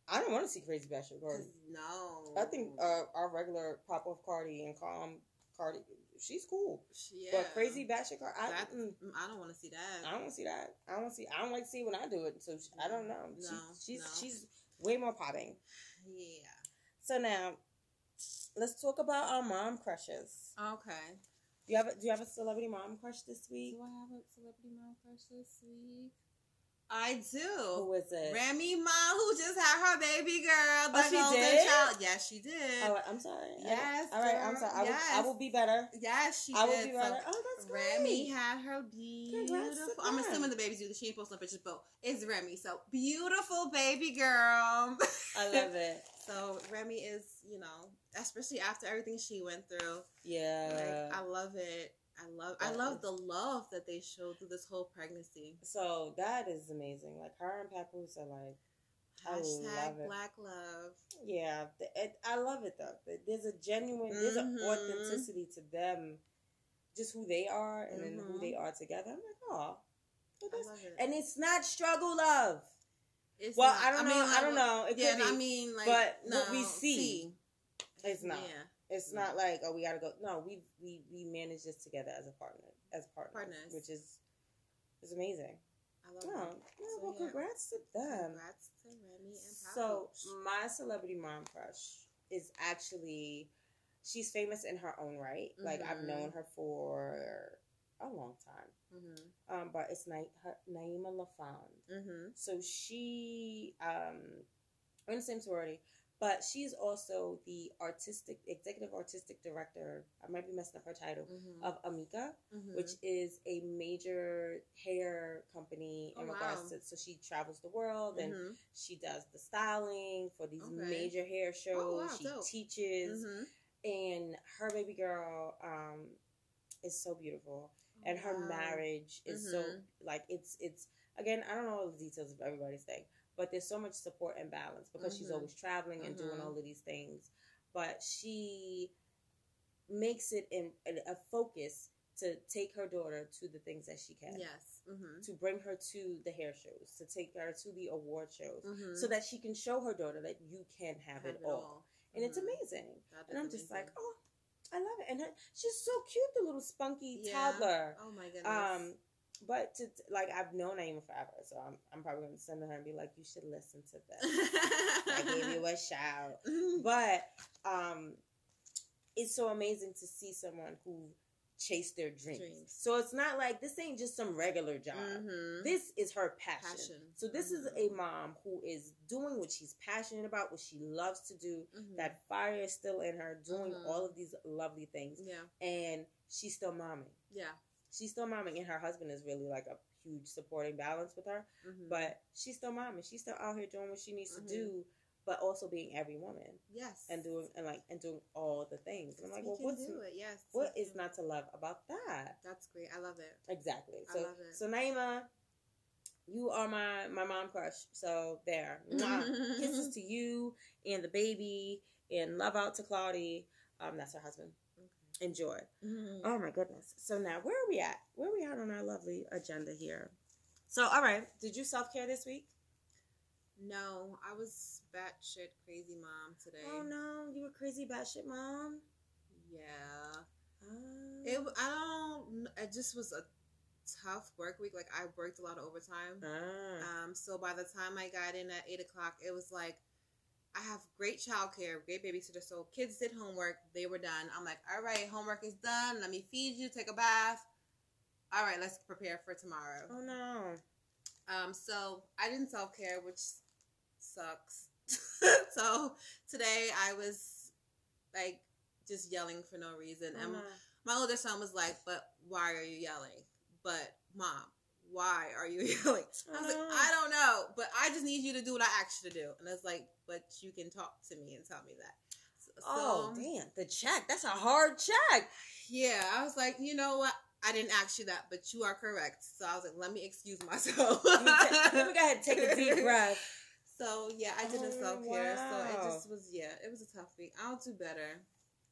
I don't want to see crazy batshit Cardi. no. I think uh, our regular pop off Cardi and calm Cardi, she's cool. yeah. But crazy batshit Cardi, I, That- mm, Mm, I don't want to see that. I don't want to see that. I don't see. I don't like to see when I do it. So she, I don't know. She- No, she's no. she's way more popping. Yeah. So now, let's talk about our mom crushes. Okay. Do you have a, do you have a celebrity mom crush this week? Do I have a celebrity mom crush this week? I Who do. is it? Remy Ma, who just had her baby girl, oh, the Oh, she golden did? child. Yes, she did. Oh, I'm sorry. Yes, All right. I'm sorry. I will, I will be better. yes, she I will did. be So, better. Oh, that's great. Remy had her beautiful. I'm assuming the baby's do. She ain't posting pictures, but it's Remy. So beautiful baby girl. I love it. So Remy is, you know, especially after everything she went through. Yeah. Like, I love it. I love. I love the love that they showed through this whole pregnancy. so that is amazing. Like her and Papoose are like, I love Hashtag it. Black Love. yeah. It, I love it though. There's a genuine, there's an mm-hmm. authenticity to them, just who they are, and then who they mm-hmm. are together. I'm like, oh. I it. And it's not struggle love. It's Well, not- I don't know. I like, don't know. It yeah. I mean, like, but no, what we see, It's not. Yeah, It's not like oh we gotta go. No, we we we manage this together as a partner, as partners, Partners. which is is amazing. I love it. yeah, So, well, yeah. congrats to them. Congrats to Remy and So Papoose. my celebrity mom crush is actually she's famous in her own right. Like I've Mhm. known her for a long time. Mhm. Um, but it's Na- her, Naima LaFond. Mhm. So she um we're in the same sorority, but she's also the artistic executive artistic director. I might be messing up her title Mhm. of Amika, Mhm. which is a major hair company in Oh, regards wow. to. So she travels the world and Mhm. she does the styling for these Okay. major hair shows. Oh, wow, she dope. teaches, Mhm. and her baby girl um is so beautiful and her Wow. marriage is so Mhm. like it's it's again i don't know all the details of everybody's thing but there's so much support and balance because she's Mhm. always traveling and doing Mhm. all of these things but she makes it in, in a focus to take her daughter to the things that she can Yes. Mhm. to bring her to the hair shows to take her to the award shows Mhm. so that she can show her daughter that you can have, it, all, and it's Mhm. amazing and i'm just like oh i love it and her, she's so cute the little spunky Yeah. toddler oh my goodness. um, but to like I've known Naima forever, so I'm I'm probably gonna send her and be like, you should listen to this. I gave you a shout, but um, it's so amazing to see someone who chased their dreams. Dreams. So it's not like this ain't just some regular job. Mhm. This is her passion. Passion. So this is Mhm. a mom who is doing what she's passionate about, what she loves to do. Mhm. That fire is still in her, doing Mhm. all of these lovely things, yeah, and she's still momming. yeah. She's still momming, and her husband is really like a huge supporting balance with her. Mhm. But she's still momming. She's still out here doing what she needs Mhm. to do, but also being every woman yes, and doing and like and doing all the things. And I'm like, we well, what's do it. Yes, what is not to love about that? That's great. I love it. Exactly. I So love it. so Naima, you are my my mom crush. So there. Kisses to you and the baby and love out to Claudie. Um, that's her husband. Enjoy. Mhm. Oh my goodness. So now where are we at? Where are we at on our lovely agenda here? So all right, did you self care this week? No, I was batshit crazy mom today. Oh no, you were crazy batshit mom. Yeah. Oh. It. I don't. It just was a tough work week. Like I worked a lot of overtime. Ah. Um. So by the time I got in at eight o'clock, it was like I have great childcare, great babysitter. So kids did homework. They were done. I'm like, all right, homework is done. Let me feed you. Take a bath. All right, let's prepare for tomorrow. oh no. Um, so I didn't self care, which sucks. so today I was like just yelling for no reason, Oh, and no. my older son was like, "But why are you yelling?" But mom, why are you yelling? I was like, Oh. I don't know, but I just need you to do what I asked you to do. And it's like, but you can talk to me and tell me that. So, Oh so, damn, the check. That's a hard check. yeah, I was like, you know what? I didn't ask you that, but you are correct. So I was like, let me excuse myself. You ta- Let me go ahead and take a deep breath. So yeah, I didn't Oh, self care. So it oh, just was yeah, it was a tough week. I'll do better.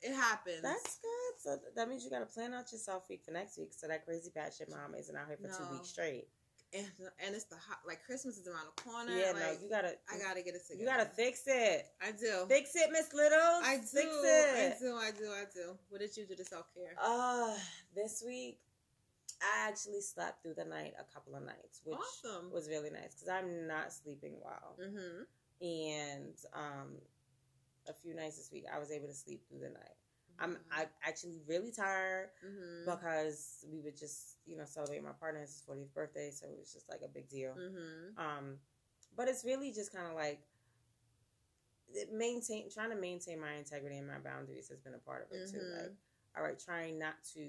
It happens. That's good. So that means you got to plan out your self week for next week, so that crazy batshit mom isn't out here for two weeks straight. and, and it's the hot like Christmas is around the corner. Yeah, like, no, you gotta. I gotta get it together. You gotta fix it. I do. Fix it, Miss Littles. I do. Fix it. I do. I do. I do. What did you do to self care? Uh, this week, I actually slept through the night a couple of nights, which Awesome. was really nice because I'm not sleeping well. Mm-hmm. And um, a few nights this week, I was able to sleep through the night. I'm I actually really tired Mm-hmm. because we would just you know celebrate my partner's 40th birthday, so it was just like a big deal. Mm-hmm. Um, but it's really just kind of like maintain trying to maintain my integrity and my boundaries has been a part of it too. Mhm. Like, all right, trying not to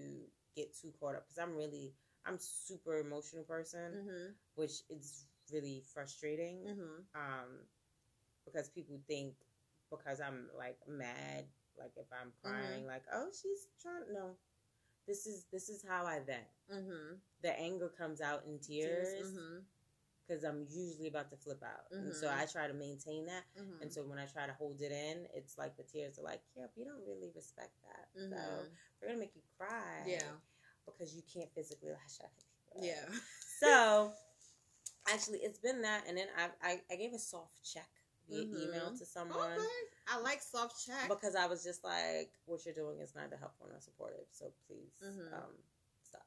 get too caught up because I'm really I'm super emotional person, Mm-hmm. which is really frustrating. Mm-hmm. Um, because people think because I'm like mad, like if I'm crying, like oh she's trying no. This is this is how I vent. Mm-hmm. The anger comes out in tears Mm-hmm. because I'm usually about to flip out, and so Mhm. I try to maintain that. Mm-hmm. And so when I try to hold it in, it's like the tears are like, "Yep, you don't really respect that, so Mhm. we're gonna make you cry, Yeah. because you can't physically lash out at people." Yeah. So actually, it's been that, and then I I, I gave a soft check via Mhm. email to someone Okay. I like soft check. because I was just like, "What you're doing is neither helpful nor supportive, so please Mhm. um, stop."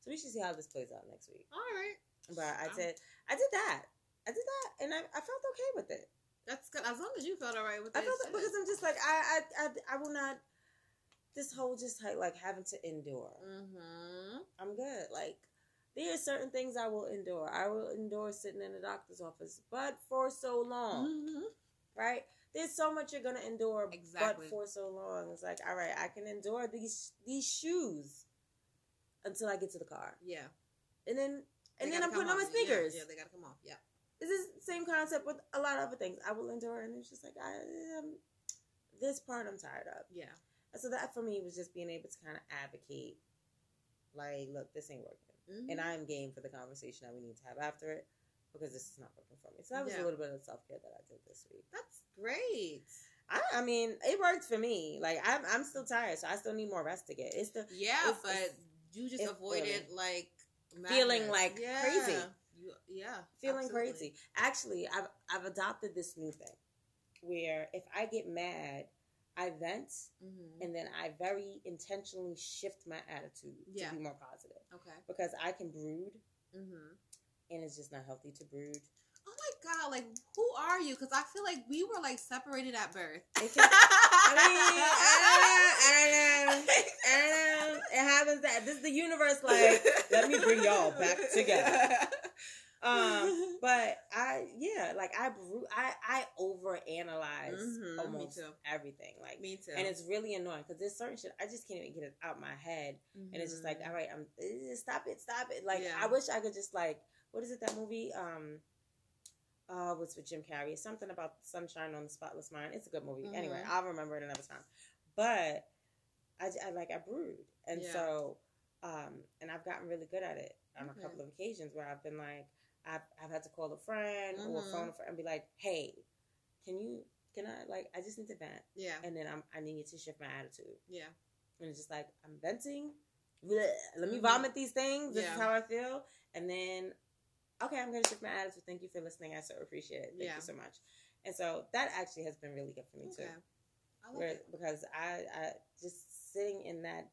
So we should see how this plays out next week. All right. But I did, I did that, I did that, and I, I felt okay with it. That's good. As long as you felt all right with I it. I felt shit. because I'm just like I, I, I, I will not. This whole just like, like having to endure. Mm-hmm. I'm good. Like there are certain things I will endure. I will endure sitting in the doctor's office, but for so long, Mm-hmm. right? There's so much you're gonna endure, Exactly. but for so long. It's like, all right, I can endure these these shoes until I get to the car, Yeah. and then They and then I'm putting on my off. Yeah, sneakers. Yeah, they gotta come off. Yeah. It's the same concept with a lot of other things. I will endure, and it's just like I, um, this part I'm tired of. Yeah. And so that for me was just being able to kind of advocate, like, look, this ain't working, Mhm. and I'm game for the conversation that we need to have after it because this is not working for me. So that was Yeah. a little bit of self care that I did this week. That's great. I, I mean, it worked for me. Like I'm, I'm still tired, so I still need more rest to get. It's the Yeah, It's- but it's- you just avoided like Feeling like yeah. crazy. You, yeah. feeling absolutely. crazy. Actually, I've I've adopted this new thing where if I get mad, I vent Mm-hmm. and then I very intentionally shift my attitude Yeah. to be more positive Okay. because I can brood Mm-hmm. and it's just not healthy to brood. Oh my god! Like, who are you? Because I feel like we were like separated at birth. I mean, I don't know, I don't know, I don't know. It happens that this is the universe. Like, let me bring y'all back together. Um, but I, yeah, like I, I, I overanalyze Mhm, me almost everything. Like, Me too. and it's really annoying because there's certain shit I just can't even get it out my head, and it's just like, all right, I'm eh, stop it, stop it. Like, Yeah. I wish I could just like, what is it that movie? Um, uh, what's with Jim Carrey? Something about sunshine on the spotless mind. It's a good movie. Anyway, Mhm. I'll remember it another time. But I, I like I brood, and Yeah. so, um, and I've gotten really good at it on Okay. a couple of occasions where I've been like, I've, I've had to call a friend or Mhm. phone a friend and be like, hey, can you, can I like, I just need to vent, yeah, and then I'm, I need to shift my attitude, yeah, and it's just like I'm venting. Bleh, let me Mhm. vomit these things. This Yeah. is how I feel, and then okay, I'm gonna shift my attitude. Thank you for listening. I so appreciate it. Thank Yeah. you so much. And so that actually has been really good for me okay. too. I Where, because I, I just sitting in that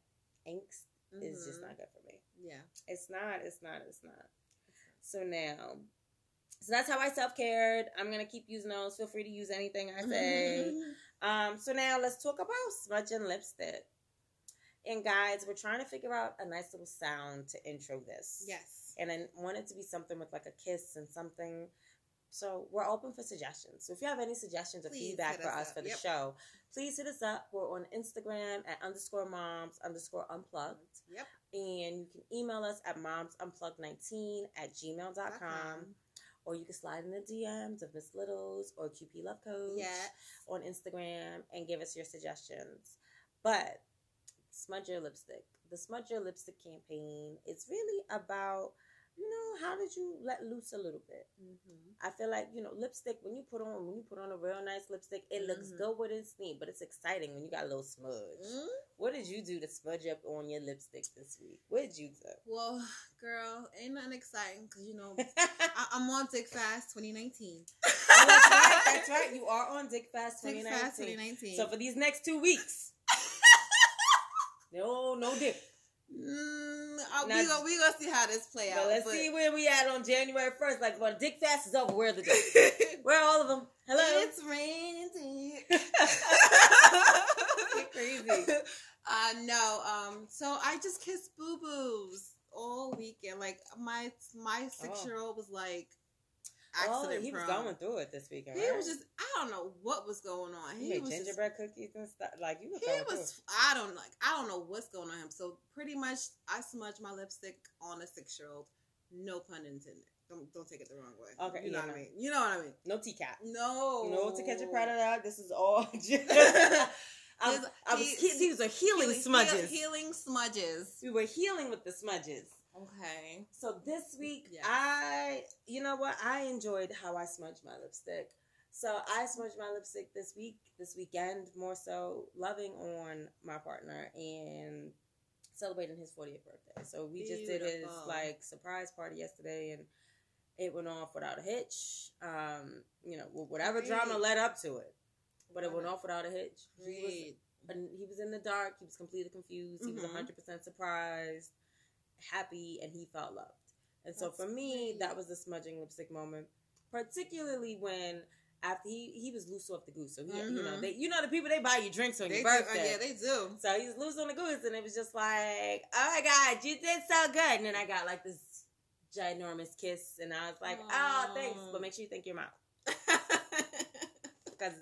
angst is just Mhm. not good for me. Yeah. It's not. It's not. It's not. So now, so that's how I self cared. I'm gonna keep using those. Feel free to use anything I say. um. So now let's talk about smudge and lipstick. And guys, we're trying to figure out a nice little sound to intro this. yes. And I want it to be something with like a kiss and something. So we're open for suggestions. So if you have any suggestions or Please feedback for us for the Yep. show, please hit us up. We're on Instagram at underscore moms underscore unplugged. Yep. And you can email us at momsunplugged19 at gmail.com. Or you can slide in the DMs of Miss Littles or QP Love Coach on Instagram and give us your suggestions. But smudge your lipstick. The smudge your lipstick campaign. is really about, you know, how did you let loose a little bit? Mm-hmm. I feel like you know lipstick when you put on when you put on a real nice lipstick, it looks Mhm. good with its neat, but it's exciting when you got a little smudge. Mm-hmm. What did you do to smudge up on your lipstick this week? What did you do? Well, girl, ain't nothing exciting because you know I- I'm on Dick Fast 2019. Oh, that's right. That's right. You are on Dick Fast Dick Fast 2019. So for these next two weeks, no, no dick. Mm, uh, we gonna we gonna see how this play out. Let's see where we at on January first. Like when Dick Fast is over, where are the dicks? Where are all of them? Hello. It's raining. Crazy. Uh no. Um. So I just kissed boo boos all weekend. Like my my six year old was like Oh, accident he was prone. going through it this weekend. He right? was just I don't know what was going on. He He, made was just gingerbread cookies and stuff. Like you were he was I don't like I don't know what's going on him. So pretty much I smudged my lipstick on a six year old. No pun intended. Don't don't take it the wrong way. Okay, You know yeah, what no. I mean. You know what I mean. No teacat. No. No to catch a predator. This is all. just- I, was, I was, he- he, these are healing Healing- smudges. heal- healing smudges. We were healing with the smudges. Okay. So this week, Yes. I, you know what? I enjoyed how I smudged my lipstick. So I smudged my lipstick this week, this weekend, more so loving on my partner and celebrating his 40th birthday. So we just did his like surprise party yesterday and it went off without a hitch. Um, you know, wh- whatever drama led up to it, but it went off without a hitch. He was he was in the dark. He was completely confused. He was Mhm. 100% surprised, happy, and he felt loved. And so for me, great. that was the smudging lipstick moment, particularly when after he he was loose off the goose. So he, you know Mhm. they you know the people they buy you drinks on They your do, uh, birthday. yeah, they do. so he's loose on the goose, and it was just like, oh my god, you did so good. And then I got like this ginormous kiss, and I was like, oh, thanks, but make sure you thank your mom because.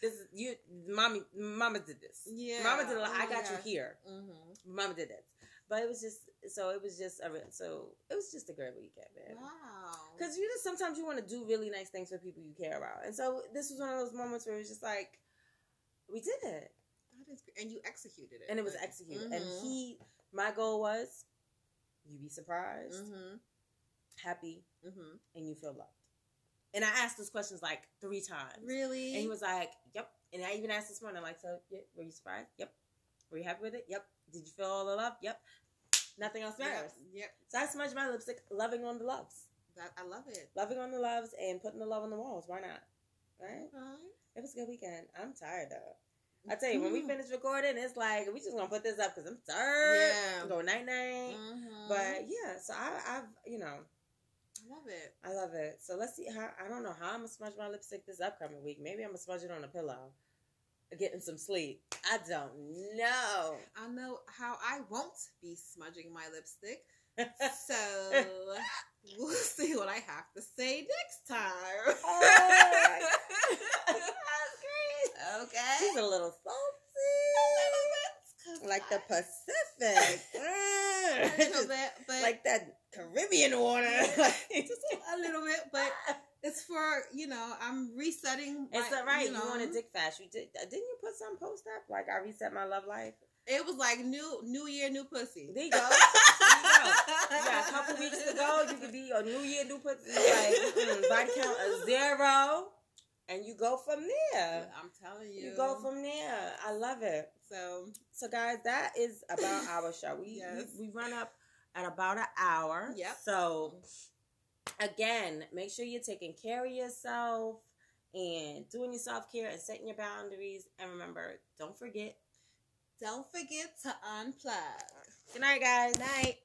This is you, mommy. Mama did this. yeah. Mama did a lot. Oh I got gosh. you here. Mhm. Mama did this, but it was just so it was just a so it was just a great weekend, man. Wow. Because you just sometimes you want to do really nice things for people you care about, and so this was one of those moments where it was just like we did it, That is, and you executed it. and it was executed. And mhm. he, my goal was, you be surprised, Mhm. happy, Mhm. and you feel loved. And I asked those questions like three times. Really? And he was like, "Yep." And I even asked this morning, like, "So, yeah, were you surprised? Yep. Were you happy with it? Yep. Did you feel all the love? Yep. Nothing else matters." Yep. yep. So I smudged my lipstick, loving on the loves, That I love it. loving on the loves, and putting the love on the walls. Why not? Right? Right. It was a good weekend. I'm tired though. I tell you, when we finish recording, it's like we just gonna put this up because I'm tired. Yeah. Go night night. Mhm. But yeah, so I, I've you know I love it. I love it. So let's see how I don't know how I'm gonna smudge my lipstick this upcoming week. Maybe I'm gonna smudge it on a pillow, getting some sleep. I don't know. I know how I won't be smudging my lipstick. So we'll see what I have to say next time. Oh, okay. She's a little salty, like the Pacific, a little bit, but like that Caribbean water. just a little bit, but it's for you know I'm resetting. It's my- all right. You, know, want to dick fast? You did? Didn't you put some post up like I reset my love life? It was like new New Year, new pussy. There you go. There you go. You got a couple weeks to go. You could be a new year, new pussy. Like mm, body count a zero, and you go from there. I'm telling you, You go from there. I love it. so So, guys, that is about our show. We Yes. we, we run up at about an hour. Yep. So, again, make sure you're taking care of yourself and doing your self care and setting your boundaries. And remember, don't forget. don't forget to unplug. Good night, guys. Night.